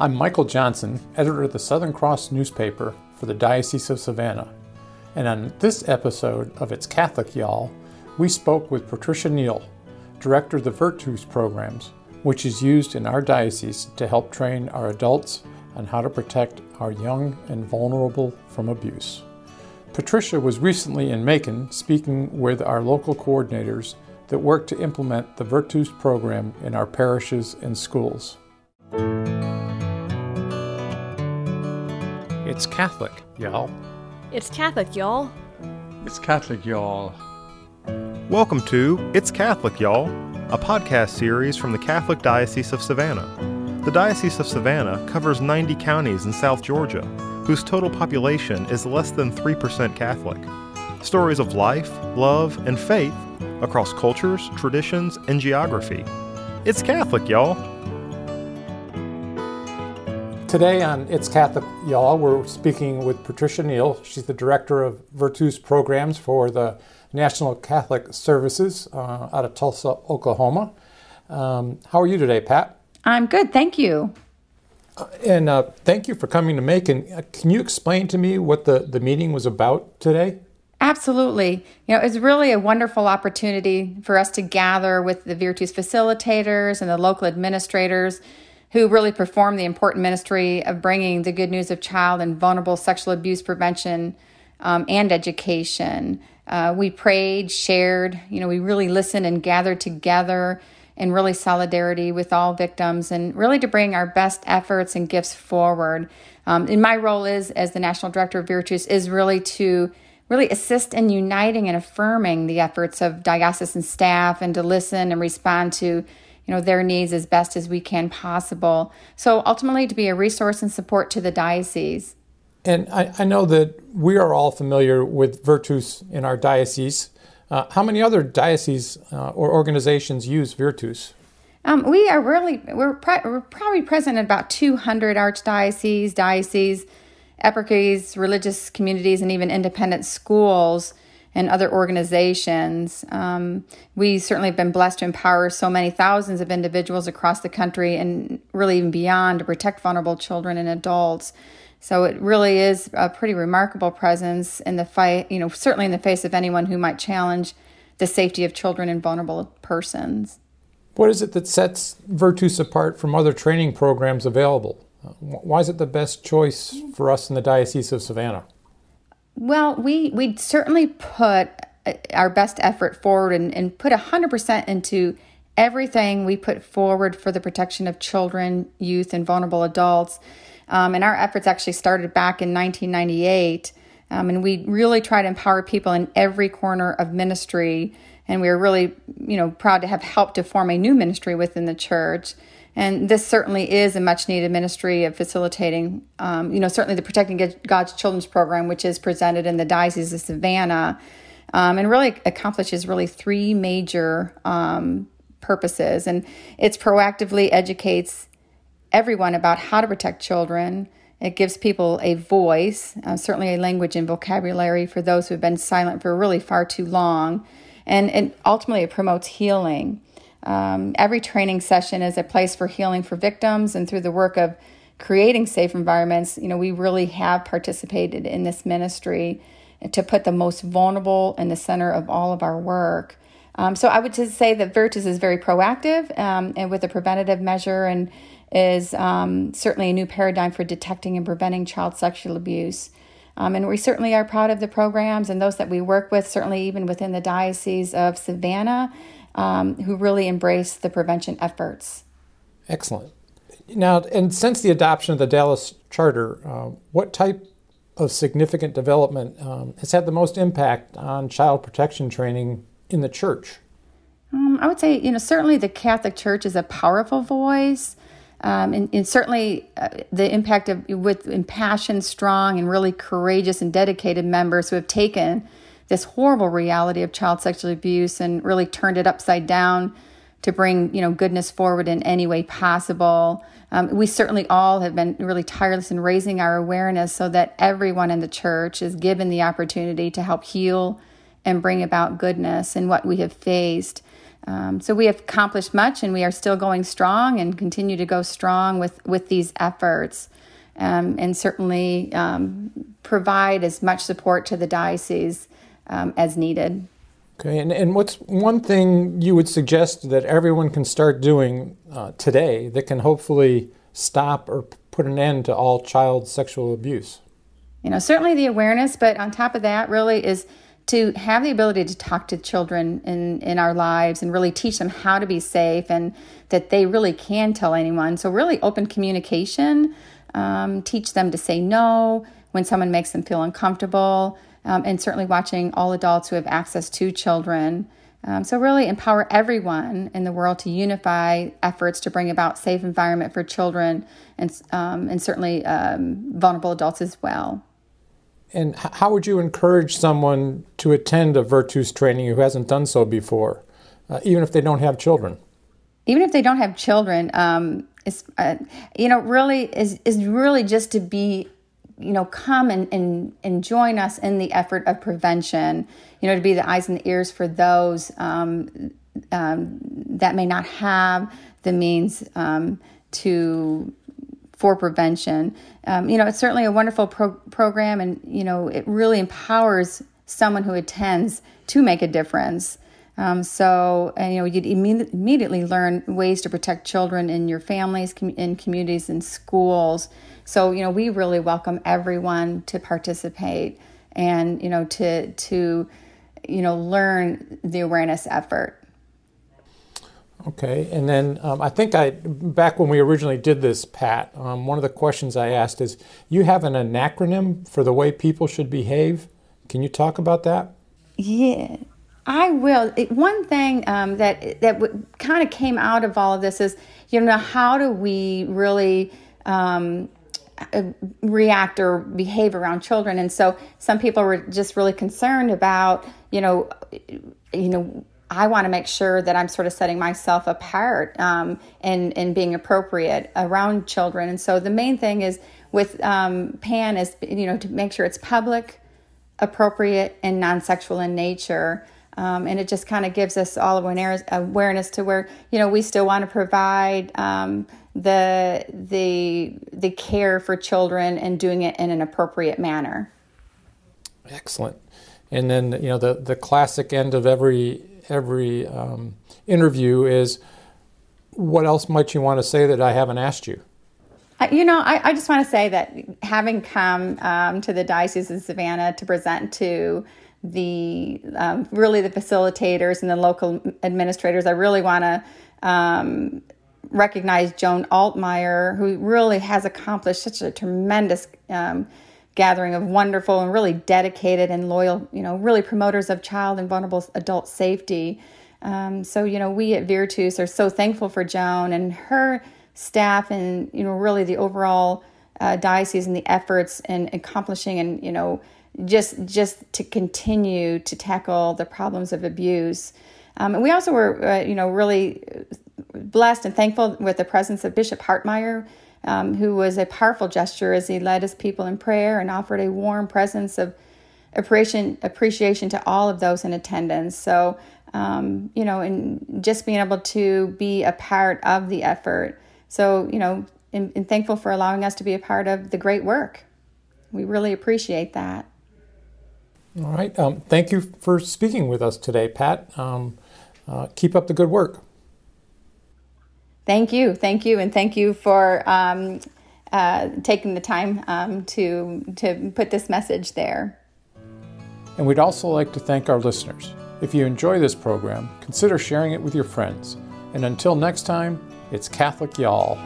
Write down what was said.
I'm Michael Johnson, editor of the Southern Cross newspaper for the Diocese of Savannah. And on this episode of It's Catholic Y'all, we spoke with Patricia Neal, director of the Virtus programs, which is used in our diocese to help train our adults on how to protect our young and vulnerable from abuse. Patricia was recently in Macon speaking with our local coordinators that work to implement the Virtus program in our parishes and schools. It's Catholic, y'all. It's Catholic, y'all. It's Catholic, y'all. Welcome to It's Catholic, y'all, a podcast series from the Catholic Diocese of Savannah. The Diocese of Savannah covers 90 counties in South Georgia, whose total population is less than 3% Catholic. Stories of life, love, and faith across cultures, traditions, and geography. It's Catholic, y'all. Today on It's Catholic, y'all, we're speaking with Patricia Neal. She's the director of Virtus programs for the National Catholic Services uh, out of Tulsa, Oklahoma. Um, how are you today, Pat? I'm good, thank you. Uh, and uh, thank you for coming to Macon. Uh, can you explain to me what the, the meeting was about today? Absolutely. You know, it's really a wonderful opportunity for us to gather with the Virtus facilitators and the local administrators who really perform the important ministry of bringing the good news of child and vulnerable sexual abuse prevention um, and education. Uh, we prayed, shared, you know, we really listened and gathered together in really solidarity with all victims and really to bring our best efforts and gifts forward. Um, and my role is as the national director of Virtus is really to really assist in uniting and affirming the efforts of diocesan staff and to listen and respond to you know their needs as best as we can possible. So ultimately to be a resource and support to the diocese. And I, I know that we are all familiar with virtus in our diocese. Uh, how many other dioceses uh, or organizations use virtus? Um, we are really we're, pre- we're, probably present in about 200 archdioceses dioceses eparchies religious communities and even independent schools and other organizations. Um, we certainly have been blessed to empower so many thousands of individuals across the country and really even beyond to protect vulnerable children and adults. So it really is a pretty remarkable presence in the fight, you know, certainly in the face of anyone who might challenge the safety of children and vulnerable persons. What is it that sets Virtus apart from other training programs available? Why is it the best choice for us in the Diocese of Savannah? Well, we we certainly put uh, our best effort forward and, and put 100% into everything we put forward for the protection of children, youth, and vulnerable adults. Um, and our efforts actually started back in 1998. Um, and we really try to empower people in every corner of ministry. And we are really, you know, proud to have helped to form a new ministry within the church. And this certainly is a much needed ministry of facilitating, um, you know, certainly the Protecting God's Children's program, which is presented in the Diocese of Savannah, um, and really accomplishes really three major um, purposes. And it proactively educates everyone about how to protect children. It gives people a voice, uh, certainly a language and vocabulary for those who have been silent for really far too long. And, and ultimately, it promotes healing. Um, every training session is a place for healing for victims, and through the work of creating safe environments, you know, we really have participated in this ministry to put the most vulnerable in the center of all of our work. Um, so I would just say that Virtus is very proactive um, and with a preventative measure and is um, certainly a new paradigm for detecting and preventing child sexual abuse. Um, and we certainly are proud of the programs and those that we work with, certainly even within the Diocese of Savannah um, who really embrace the prevention efforts. Excellent. Now, and since the adoption of the Dallas Charter, uh, what type of significant development um, has had the most impact on child protection training in the church? Um, I would say, you know, certainly the Catholic Church is a powerful voice. Um, and, and, certainly uh, the impact of with impassioned, strong, and really courageous and dedicated members who have taken this horrible reality of child sexual abuse and really turned it upside down to bring you know goodness forward in any way possible. Um, we certainly all have been really tireless in raising our awareness so that everyone in the church is given the opportunity to help heal and bring about goodness in what we have faced. Um, so we have accomplished much, and we are still going strong and continue to go strong with with these efforts, um, and certainly um, provide as much support to the diocese um, as needed. Okay, and, and what's one thing you would suggest that everyone can start doing uh, today that can hopefully stop or put an end to all child sexual abuse? You know, certainly the awareness, but on top of that, really is to have the ability to talk to children in, in our lives and really teach them how to be safe and that they really can tell anyone. So, really, open communication, um, teach them to say no when someone makes them feel uncomfortable, um, and certainly watching all adults who have access to children. Um, so, really empower everyone in the world to unify efforts to bring about safe environment for children and, um, and certainly um, vulnerable adults as well. And how would you encourage someone to attend a Virtus training who hasn't done so before, uh, even if they don't have children? Even if they don't have children, um, it's, uh, you know, really is, is really just to be, you know, come and, and, and join us in the effort of prevention, you know, to be the eyes and the ears for those um, um, that may not have the means um, to for prevention. Um, you know, it's certainly a wonderful pro- program, and you know, it really empowers someone who attends to make a difference. Um, so, and, you know, you'd imme- immediately learn ways to protect children in your families, com- in communities, in schools. So, you know, we really welcome everyone to participate and you know to to you know learn the awareness effort. Okay, and then um, I think I back when we originally did this, Pat. Um, one of the questions I asked is, you have an acronym for the way people should behave. Can you talk about that? Yeah, I will. It, one thing um, that that w- kind of came out of all of this is, you know, how do we really um, uh, react or behave around children? And so some people were just really concerned about, you know, you know I want to make sure that I'm sort of setting myself apart um, and, and being appropriate around children. And so the main thing is with um, PAN is, you know, to make sure it's public, appropriate, and non sexual in nature. Um, and it just kind of gives us all awareness, awareness to where, you know, we still want to provide um, the, the, the care for children and doing it in an appropriate manner. Excellent. And then, you know, the, the classic end of every every um, interview is what else might you want to say that I haven't asked you? You know, I, I just want to say that having come um, to the Diocese of Savannah to present to the um, really the facilitators and the local administrators, I really want to um, recognize Joan Altmeyer, who really has accomplished such a tremendous um, gathering of wonderful and really dedicated and loyal, you know, really promoters of child and vulnerable adult safety. Um, so, you know, we at Virtus are so thankful for Joan and her staff and, you know, really the overall uh, diocese and the efforts in accomplishing and, you know, just just to continue to tackle the problems of abuse. Um, and we also were, uh, you know, really blessed and thankful with the presence of Bishop Hartmayer, um, who was a powerful gesture as he led his people in prayer and offered a warm presence of appreciation, appreciation to all of those in attendance. So, um, you know, and just being able to be a part of the effort. So, you know, and, and thankful for allowing us to be a part of the great work. We really appreciate that. All right. Um, thank you for speaking with us today, Pat. Um, uh, keep up the good work. Thank you, thank you, and thank you for um, uh, taking the time um, to to put this message there. And we'd also like to thank our listeners. If you enjoy this program, consider sharing it with your friends. And until next time, it's Catholic Y'all.